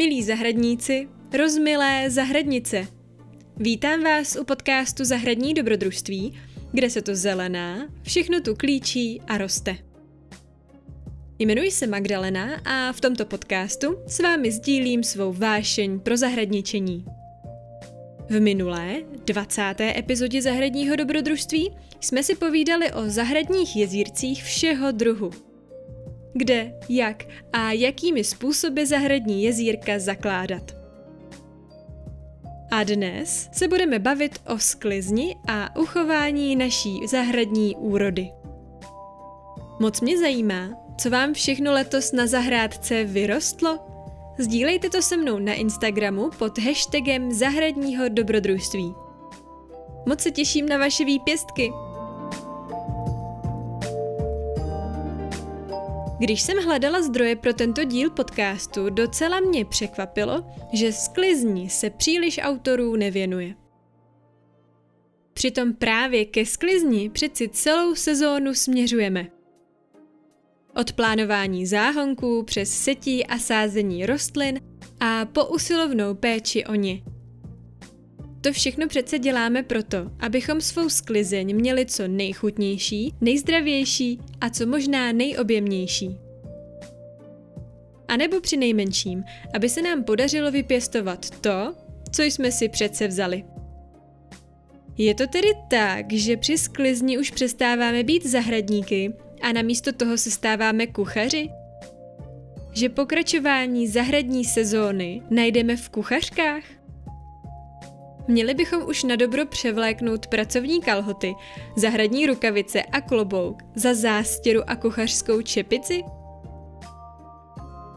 Milí zahradníci, rozmilé zahradnice. Vítám vás u podcastu Zahradní dobrodružství, kde se to zelená, všechno tu klíčí a roste. Jmenuji se Magdalena a v tomto podcastu s vámi sdílím svou vášeň pro zahradničení. V minulé, 20. epizodě Zahradního dobrodružství jsme si povídali o zahradních jezírcích všeho druhu – kde, jak a jakými způsoby zahradní jezírka zakládat. A dnes se budeme bavit o sklizni a uchování naší zahradní úrody. Moc mě zajímá, co vám všechno letos na zahrádce vyrostlo. Sdílejte to se mnou na Instagramu pod hashtagem zahradního dobrodružství. Moc se těším na vaše výpěstky. Když jsem hledala zdroje pro tento díl podcastu, docela mě překvapilo, že sklizni se příliš autorů nevěnuje. Přitom právě ke sklizni přeci celou sezónu směřujeme. Od plánování záhonků přes setí a sázení rostlin a po usilovnou péči o ně – to všechno přece děláme proto, abychom svou sklizeň měli co nejchutnější, nejzdravější a co možná nejobjemnější. A nebo při nejmenším, aby se nám podařilo vypěstovat to, co jsme si přece vzali. Je to tedy tak, že při sklizni už přestáváme být zahradníky a namísto toho se stáváme kuchaři? Že pokračování zahradní sezóny najdeme v kuchařkách? Měli bychom už na dobro převléknout pracovní kalhoty, zahradní rukavice a klobouk za zástěru a kuchařskou čepici?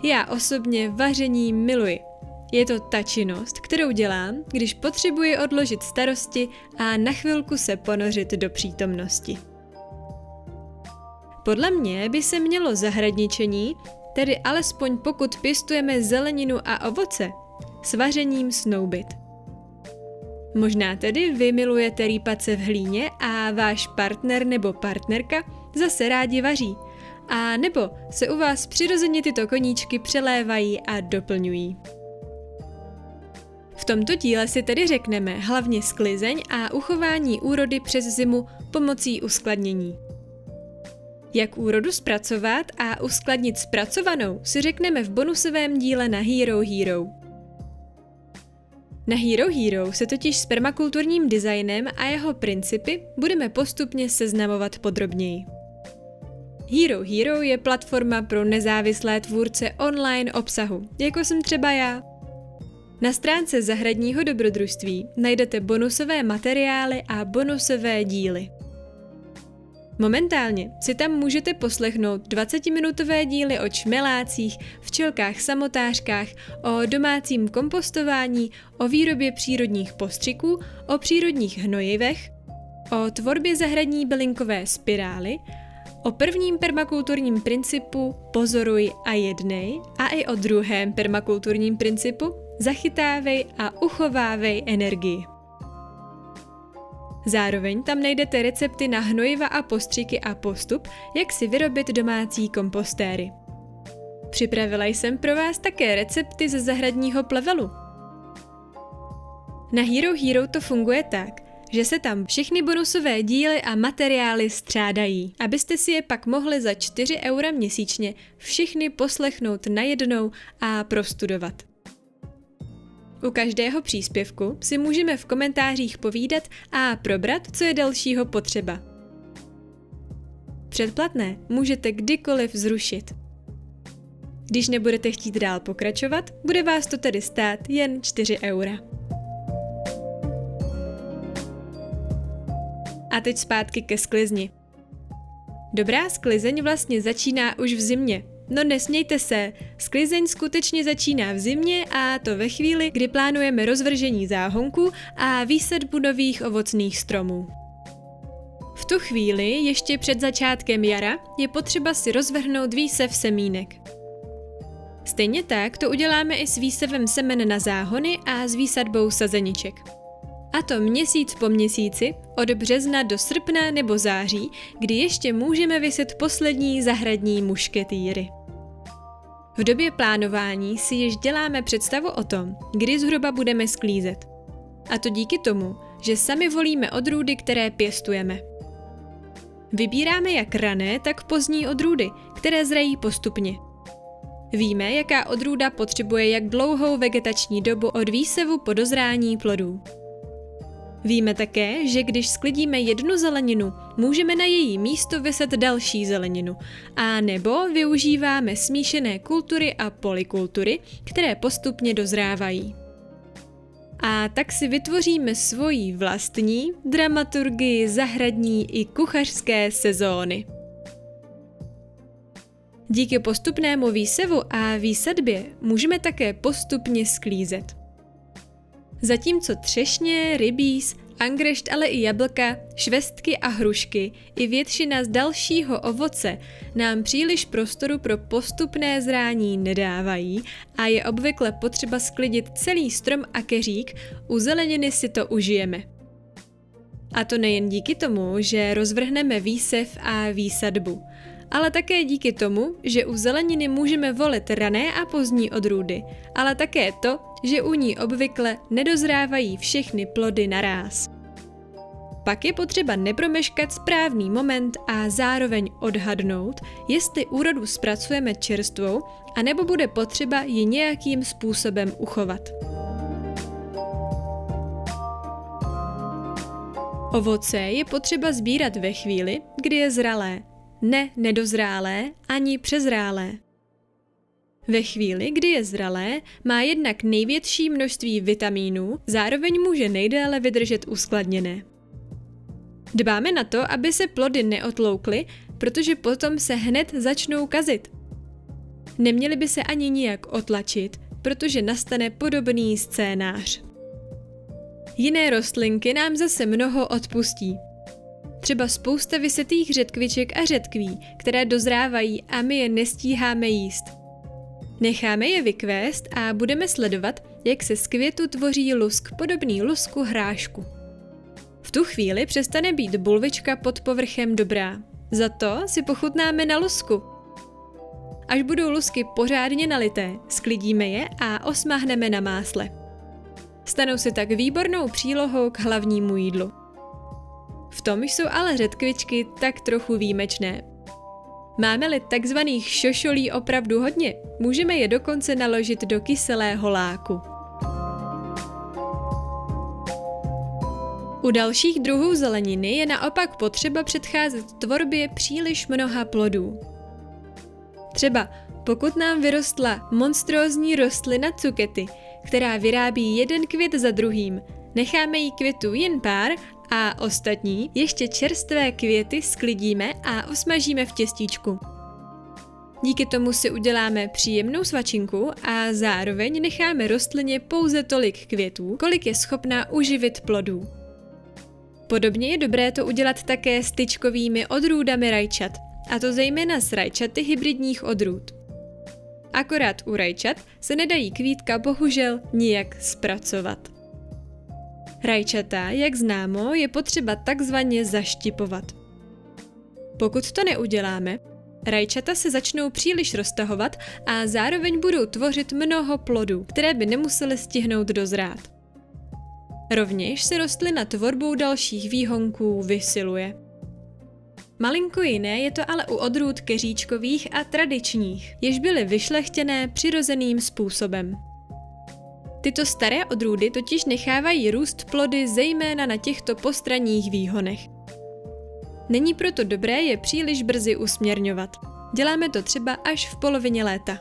Já osobně vaření miluji. Je to ta činnost, kterou dělám, když potřebuji odložit starosti a na chvilku se ponořit do přítomnosti. Podle mě by se mělo zahradničení, tedy alespoň pokud pěstujeme zeleninu a ovoce, s vařením snoubit – Možná tedy vy milujete rýpat se v hlíně a váš partner nebo partnerka zase rádi vaří. A nebo se u vás přirozeně tyto koníčky přelévají a doplňují. V tomto díle si tedy řekneme hlavně sklizeň a uchování úrody přes zimu pomocí uskladnění. Jak úrodu zpracovat a uskladnit zpracovanou si řekneme v bonusovém díle na Hero Hero. Na Hero Hero se totiž s permakulturním designem a jeho principy budeme postupně seznamovat podrobněji. Hero Hero je platforma pro nezávislé tvůrce online obsahu, jako jsem třeba já. Na stránce zahradního dobrodružství najdete bonusové materiály a bonusové díly. Momentálně si tam můžete poslechnout 20-minutové díly o čmelácích, včelkách samotářkách, o domácím kompostování, o výrobě přírodních postřiků, o přírodních hnojivech, o tvorbě zahradní bylinkové spirály, o prvním permakulturním principu pozoruj a jednej a i o druhém permakulturním principu zachytávej a uchovávej energii. Zároveň tam najdete recepty na hnojiva a postřiky a postup, jak si vyrobit domácí kompostéry. Připravila jsem pro vás také recepty ze zahradního plevelu. Na Hero Hero to funguje tak, že se tam všechny bonusové díly a materiály střádají, abyste si je pak mohli za 4 eura měsíčně všechny poslechnout najednou a prostudovat. U každého příspěvku si můžeme v komentářích povídat a probrat, co je dalšího potřeba. Předplatné můžete kdykoliv zrušit. Když nebudete chtít dál pokračovat, bude vás to tedy stát jen 4 eura. A teď zpátky ke sklizni. Dobrá sklizeň vlastně začíná už v zimě, No nesmějte se, sklizeň skutečně začíná v zimě a to ve chvíli, kdy plánujeme rozvržení záhonku a výsadbu nových ovocných stromů. V tu chvíli, ještě před začátkem jara, je potřeba si rozvrhnout výsev semínek. Stejně tak to uděláme i s výsevem semen na záhony a s výsadbou sazeniček. A to měsíc po měsíci, od března do srpna nebo září, kdy ještě můžeme vyset poslední zahradní mušketýry. V době plánování si již děláme představu o tom, kdy zhruba budeme sklízet. A to díky tomu, že sami volíme odrůdy, které pěstujeme. Vybíráme jak rané, tak pozdní odrůdy, které zrají postupně. Víme, jaká odrůda potřebuje jak dlouhou vegetační dobu od výsevu po dozrání plodů. Víme také, že když sklidíme jednu zeleninu, můžeme na její místo vyset další zeleninu, a nebo využíváme smíšené kultury a polikultury, které postupně dozrávají. A tak si vytvoříme svoji vlastní dramaturgii zahradní i kuchařské sezóny. Díky postupnému výsevu a výsadbě můžeme také postupně sklízet. Zatímco třešně, rybíz, angrešt, ale i jablka, švestky a hrušky i většina z dalšího ovoce nám příliš prostoru pro postupné zrání nedávají a je obvykle potřeba sklidit celý strom a keřík, u zeleniny si to užijeme. A to nejen díky tomu, že rozvrhneme výsev a výsadbu, ale také díky tomu, že u zeleniny můžeme volit rané a pozdní odrůdy, ale také to, že u ní obvykle nedozrávají všechny plody naráz. Pak je potřeba nepromeškat správný moment a zároveň odhadnout, jestli úrodu zpracujeme čerstvou, anebo bude potřeba ji nějakým způsobem uchovat. Ovoce je potřeba sbírat ve chvíli, kdy je zralé, ne nedozrálé ani přezrálé. Ve chvíli, kdy je zralé, má jednak největší množství vitamínů, zároveň může nejdéle vydržet uskladněné. Dbáme na to, aby se plody neotloukly, protože potom se hned začnou kazit. Neměly by se ani nijak otlačit, protože nastane podobný scénář. Jiné rostlinky nám zase mnoho odpustí. Třeba spousta vysetých řetkviček a řetkví, které dozrávají a my je nestíháme jíst. Necháme je vykvést a budeme sledovat, jak se z květu tvoří lusk podobný lusku hrášku. V tu chvíli přestane být bulvička pod povrchem dobrá. Za to si pochutnáme na lusku. Až budou lusky pořádně nalité, sklidíme je a osmahneme na másle. Stanou se tak výbornou přílohou k hlavnímu jídlu. V tom jsou ale řetkvičky tak trochu výjimečné. Máme-li takzvaných šošolí opravdu hodně, můžeme je dokonce naložit do kyselého láku. U dalších druhů zeleniny je naopak potřeba předcházet tvorbě příliš mnoha plodů. Třeba pokud nám vyrostla monstrózní rostlina cukety, která vyrábí jeden květ za druhým, necháme jí květu jen pár a ostatní ještě čerstvé květy sklidíme a osmažíme v těstíčku. Díky tomu si uděláme příjemnou svačinku a zároveň necháme rostlině pouze tolik květů, kolik je schopná uživit plodů. Podobně je dobré to udělat také s tyčkovými odrůdami rajčat, a to zejména s rajčaty hybridních odrůd. Akorát u rajčat se nedají kvítka bohužel nijak zpracovat. Rajčata, jak známo, je potřeba takzvaně zaštipovat. Pokud to neuděláme, rajčata se začnou příliš roztahovat a zároveň budou tvořit mnoho plodů, které by nemusely stihnout dozrát. Rovněž se rostlina tvorbou dalších výhonků vysiluje. Malinko jiné je to ale u odrůd keříčkových a tradičních, jež byly vyšlechtěné přirozeným způsobem. Tyto staré odrůdy totiž nechávají růst plody zejména na těchto postranních výhonech. Není proto dobré je příliš brzy usměrňovat. Děláme to třeba až v polovině léta.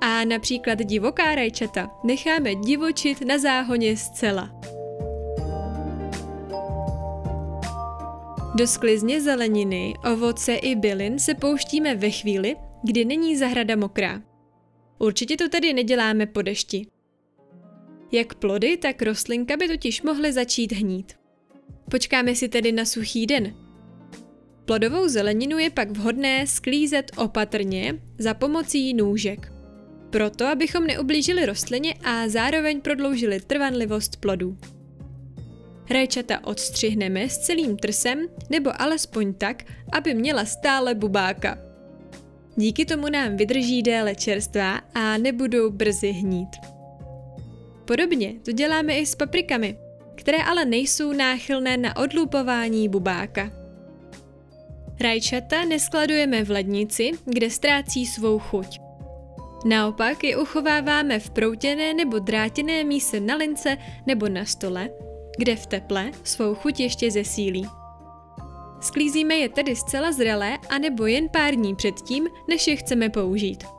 A například divoká rajčata necháme divočit na záhoně zcela. Do sklizně zeleniny, ovoce i bylin se pouštíme ve chvíli, kdy není zahrada mokrá. Určitě to tedy neděláme po dešti. Jak plody, tak rostlinka by totiž mohly začít hnít. Počkáme si tedy na suchý den. Plodovou zeleninu je pak vhodné sklízet opatrně za pomocí nůžek. Proto, abychom neublížili rostlině a zároveň prodloužili trvanlivost plodů. Rajčata odstřihneme s celým trsem nebo alespoň tak, aby měla stále bubáka. Díky tomu nám vydrží déle čerstvá a nebudou brzy hnít. Podobně to děláme i s paprikami, které ale nejsou náchylné na odlupování bubáka. Rajčata neskladujeme v lednici, kde ztrácí svou chuť. Naopak je uchováváme v proutěné nebo drátěné míse na lince nebo na stole, kde v teple svou chuť ještě zesílí. Sklízíme je tedy zcela zralé anebo jen pár dní předtím, než je chceme použít.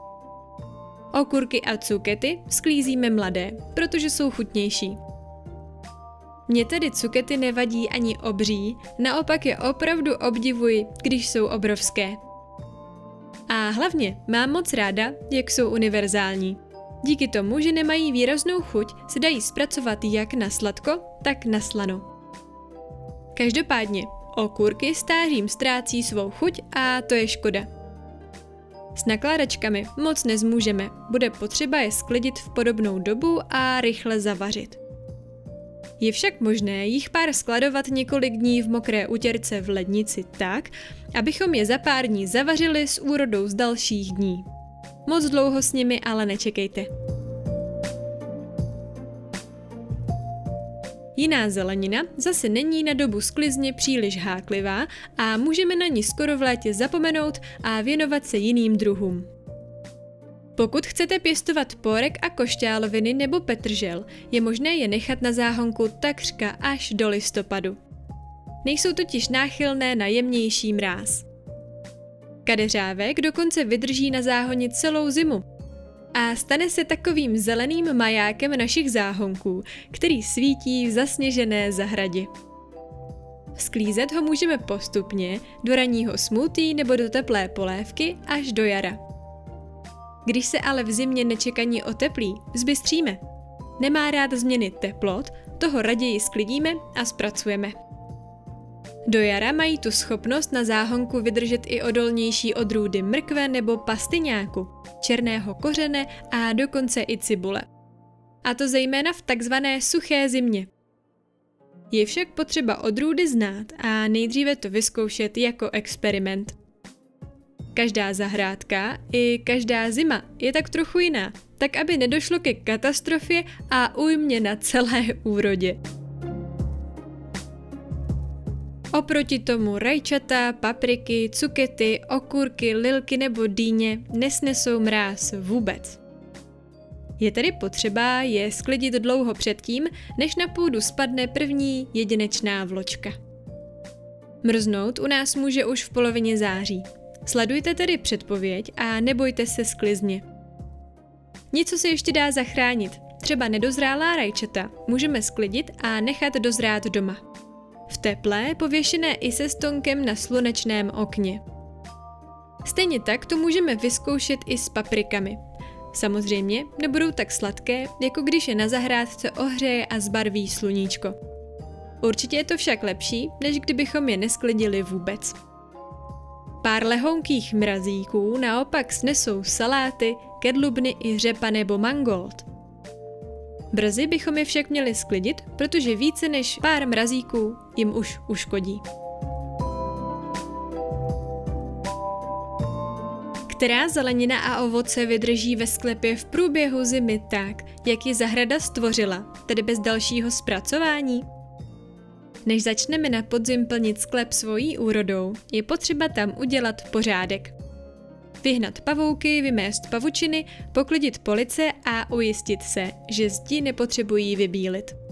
Okurky a cukety sklízíme mladé, protože jsou chutnější. Mně tedy cukety nevadí ani obří, naopak je opravdu obdivuji, když jsou obrovské. A hlavně mám moc ráda, jak jsou univerzální. Díky tomu, že nemají výraznou chuť, se dají zpracovat jak na sladko, tak na slano. Každopádně, okurky stářím ztrácí svou chuť a to je škoda. S nakládačkami moc nezmůžeme, bude potřeba je sklidit v podobnou dobu a rychle zavařit. Je však možné jich pár skladovat několik dní v mokré utěrce v lednici tak, abychom je za pár dní zavařili s úrodou z dalších dní. Moc dlouho s nimi ale nečekejte. Jiná zelenina zase není na dobu sklizně příliš háklivá a můžeme na ní skoro v létě zapomenout a věnovat se jiným druhům. Pokud chcete pěstovat porek a košťáloviny nebo petržel, je možné je nechat na záhonku takřka až do listopadu. Nejsou totiž náchylné na jemnější mráz. Kadeřávek dokonce vydrží na záhoně celou zimu a stane se takovým zeleným majákem našich záhonků, který svítí v zasněžené zahradě. Sklízet ho můžeme postupně do ranního smutí nebo do teplé polévky až do jara. Když se ale v zimě nečekaní oteplí, zbystříme. Nemá rád změny teplot, toho raději sklidíme a zpracujeme. Do jara mají tu schopnost na záhonku vydržet i odolnější odrůdy mrkve nebo pastyňáku, černého kořene a dokonce i cibule. A to zejména v takzvané suché zimě. Je však potřeba odrůdy znát a nejdříve to vyzkoušet jako experiment. Každá zahrádka i každá zima je tak trochu jiná, tak aby nedošlo ke katastrofě a újmě na celé úrodě. Oproti tomu rajčata, papriky, cukety, okurky, lilky nebo dýně nesnesou mráz vůbec. Je tedy potřeba je sklidit dlouho předtím, než na půdu spadne první jedinečná vločka. Mrznout u nás může už v polovině září. Sledujte tedy předpověď a nebojte se sklizně. Něco se ještě dá zachránit, třeba nedozrálá rajčata můžeme sklidit a nechat dozrát doma. V teple, pověšené i se stonkem na slunečném okně. Stejně tak to můžeme vyzkoušet i s paprikami. Samozřejmě nebudou tak sladké, jako když je na zahrádce ohřeje a zbarví sluníčko. Určitě je to však lepší, než kdybychom je nesklidili vůbec. Pár lehounkých mrazíků naopak snesou saláty, kedlubny i řepa nebo mangold. Brzy bychom je však měli sklidit, protože více než pár mrazíků jim už uškodí. Která zelenina a ovoce vydrží ve sklepě v průběhu zimy tak, jak ji zahrada stvořila, tedy bez dalšího zpracování? Než začneme na podzim plnit sklep svojí úrodou, je potřeba tam udělat pořádek. Vyhnat pavouky, vymést pavučiny, poklidit police a ujistit se, že zdi nepotřebují vybílit.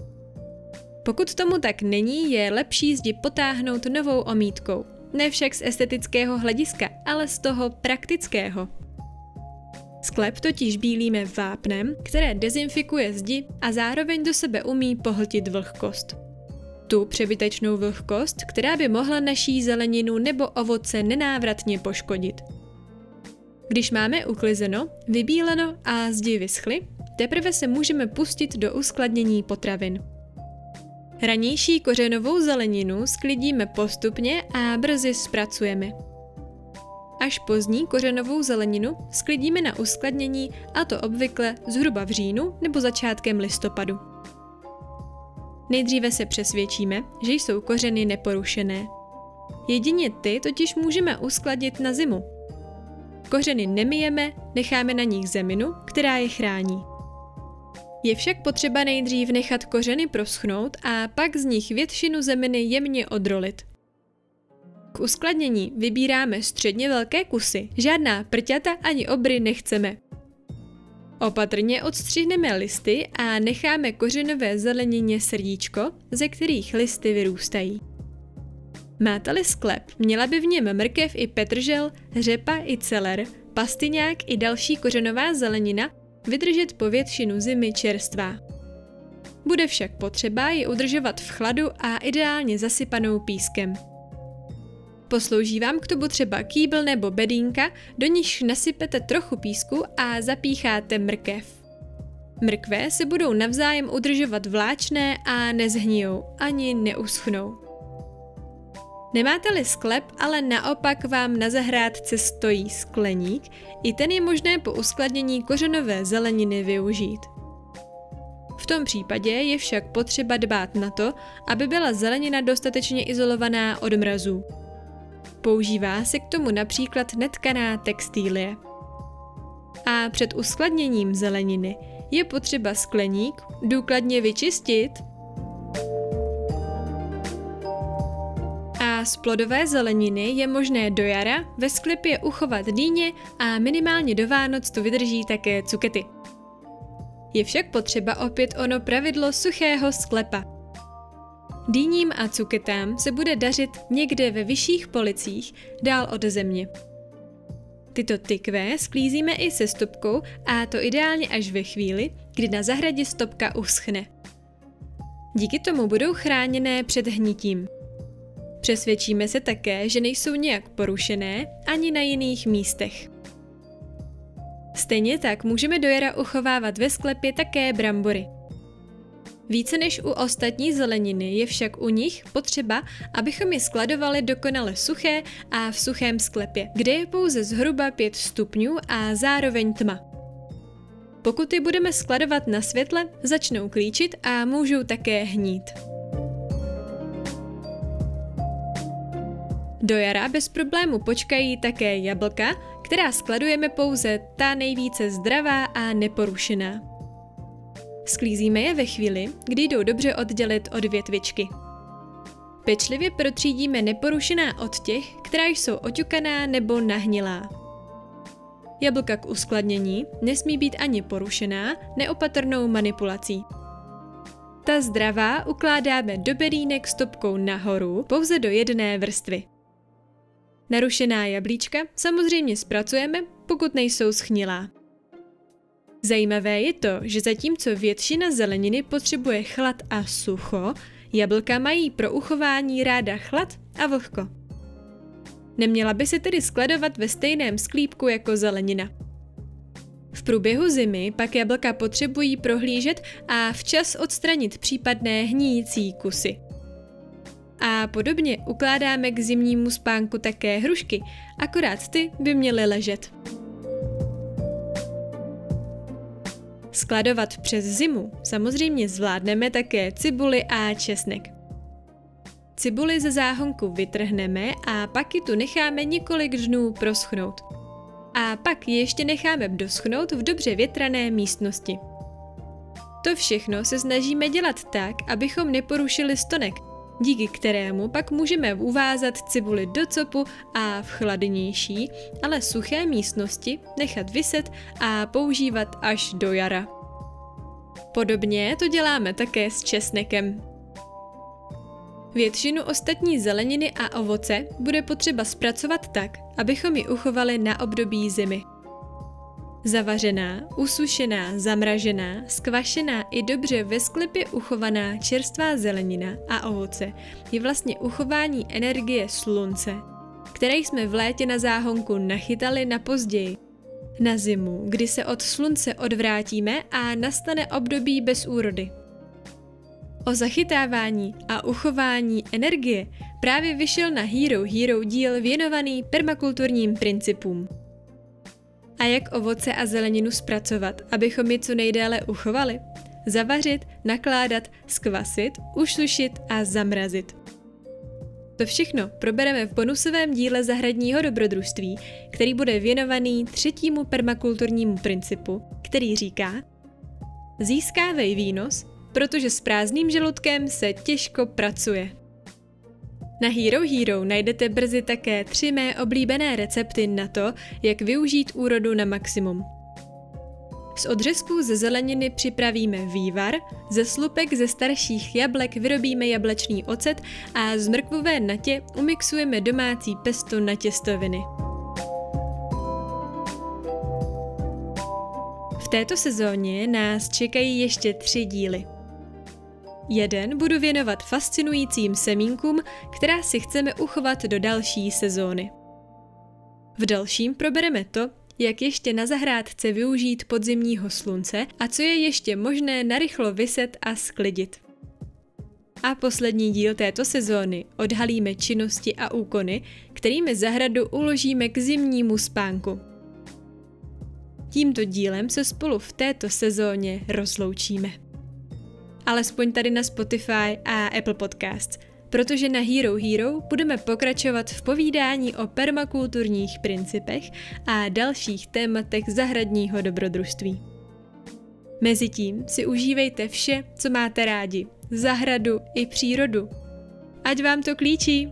Pokud tomu tak není, je lepší zdi potáhnout novou omítkou. Ne však z estetického hlediska, ale z toho praktického. Sklep totiž bílíme vápnem, které dezinfikuje zdi a zároveň do sebe umí pohltit vlhkost tu přebytečnou vlhkost, která by mohla naší zeleninu nebo ovoce nenávratně poškodit. Když máme uklizeno, vybíleno a zdi vyschly, teprve se můžeme pustit do uskladnění potravin. Ranější kořenovou zeleninu sklidíme postupně a brzy zpracujeme. Až pozdní kořenovou zeleninu sklidíme na uskladnění a to obvykle zhruba v říjnu nebo začátkem listopadu. Nejdříve se přesvědčíme, že jsou kořeny neporušené. Jedině ty totiž můžeme uskladit na zimu. kořeny nemijeme, necháme na nich zeminu, která je chrání. Je však potřeba nejdřív nechat kořeny proschnout a pak z nich většinu zeminy jemně odrolit. K uskladnění vybíráme středně velké kusy, žádná prťata ani obry nechceme. Opatrně odstřihneme listy a necháme kořenové zelenině srdíčko, ze kterých listy vyrůstají. Máte-li sklep, měla by v něm mrkev i petržel, řepa i celer, pastyňák i další kořenová zelenina vydržet po většinu zimy čerstvá. Bude však potřeba ji udržovat v chladu a ideálně zasypanou pískem. Poslouží vám k tomu třeba kýbl nebo bedínka, do níž nasypete trochu písku a zapícháte mrkev. Mrkve se budou navzájem udržovat vláčné a nezhnijou, ani neuschnou. Nemáte-li sklep, ale naopak vám na zahrádce stojí skleník, i ten je možné po uskladnění kořenové zeleniny využít. V tom případě je však potřeba dbát na to, aby byla zelenina dostatečně izolovaná od mrazů. Používá se k tomu například netkaná textílie. A před uskladněním zeleniny je potřeba skleník důkladně vyčistit z plodové zeleniny je možné do jara ve sklepě uchovat dýně a minimálně do Vánoc to vydrží také cukety. Je však potřeba opět ono pravidlo suchého sklepa. Dýním a cuketám se bude dařit někde ve vyšších policích, dál od země. Tyto tykvé sklízíme i se stopkou a to ideálně až ve chvíli, kdy na zahradě stopka uschne. Díky tomu budou chráněné před hnitím. Přesvědčíme se také, že nejsou nějak porušené ani na jiných místech. Stejně tak můžeme do jara uchovávat ve sklepě také brambory. Více než u ostatní zeleniny je však u nich potřeba, abychom je skladovali dokonale suché a v suchém sklepě, kde je pouze zhruba 5 stupňů a zároveň tma. Pokud je budeme skladovat na světle, začnou klíčit a můžou také hnít. Do jara bez problému počkají také jablka, která skladujeme pouze ta nejvíce zdravá a neporušená. Sklízíme je ve chvíli, kdy jdou dobře oddělit od větvičky. Pečlivě protřídíme neporušená od těch, která jsou oťukaná nebo nahnilá. Jablka k uskladnění nesmí být ani porušená neopatrnou manipulací. Ta zdravá ukládáme do bedínek stopkou nahoru pouze do jedné vrstvy. Narušená jablíčka samozřejmě zpracujeme, pokud nejsou schnilá. Zajímavé je to, že zatímco většina zeleniny potřebuje chlad a sucho, jablka mají pro uchování ráda chlad a vlhko. Neměla by se tedy skladovat ve stejném sklípku jako zelenina. V průběhu zimy pak jablka potřebují prohlížet a včas odstranit případné hníjící kusy. A podobně ukládáme k zimnímu spánku také hrušky, akorát ty by měly ležet. Skladovat přes zimu samozřejmě zvládneme také cibuli a česnek. Cibuli ze záhonku vytrhneme a pak ji tu necháme několik dnů proschnout. A pak ji ještě necháme doschnout v dobře větrané místnosti. To všechno se snažíme dělat tak, abychom neporušili stonek, díky kterému pak můžeme uvázat cibuli do copu a v chladnější, ale suché místnosti nechat vyset a používat až do jara. Podobně to děláme také s česnekem. Většinu ostatní zeleniny a ovoce bude potřeba zpracovat tak, abychom ji uchovali na období zimy. Zavařená, usušená, zamražená, skvašená i dobře ve sklepě uchovaná čerstvá zelenina a ovoce je vlastně uchování energie slunce, které jsme v létě na záhonku nachytali na později. Na zimu, kdy se od slunce odvrátíme a nastane období bez úrody. O zachytávání a uchování energie právě vyšel na Hero Hero díl věnovaný permakulturním principům a jak ovoce a zeleninu zpracovat, abychom je co nejdéle uchovali. Zavařit, nakládat, skvasit, usušit a zamrazit. To všechno probereme v bonusovém díle zahradního dobrodružství, který bude věnovaný třetímu permakulturnímu principu, který říká Získávej výnos, protože s prázdným žaludkem se těžko pracuje. Na Hero Hero najdete brzy také tři mé oblíbené recepty na to, jak využít úrodu na maximum. Z odřezků ze zeleniny připravíme vývar, ze slupek ze starších jablek vyrobíme jablečný ocet a z mrkvové natě umixujeme domácí pesto na těstoviny. V této sezóně nás čekají ještě tři díly. Jeden budu věnovat fascinujícím semínkům, která si chceme uchovat do další sezóny. V dalším probereme to, jak ještě na zahrádce využít podzimního slunce a co je ještě možné narychlo vyset a sklidit. A poslední díl této sezóny odhalíme činnosti a úkony, kterými zahradu uložíme k zimnímu spánku. Tímto dílem se spolu v této sezóně rozloučíme. Alespoň tady na Spotify a Apple Podcasts, protože na Hero Hero budeme pokračovat v povídání o permakulturních principech a dalších tématech zahradního dobrodružství. Mezitím si užívejte vše, co máte rádi, zahradu i přírodu. Ať vám to klíčí!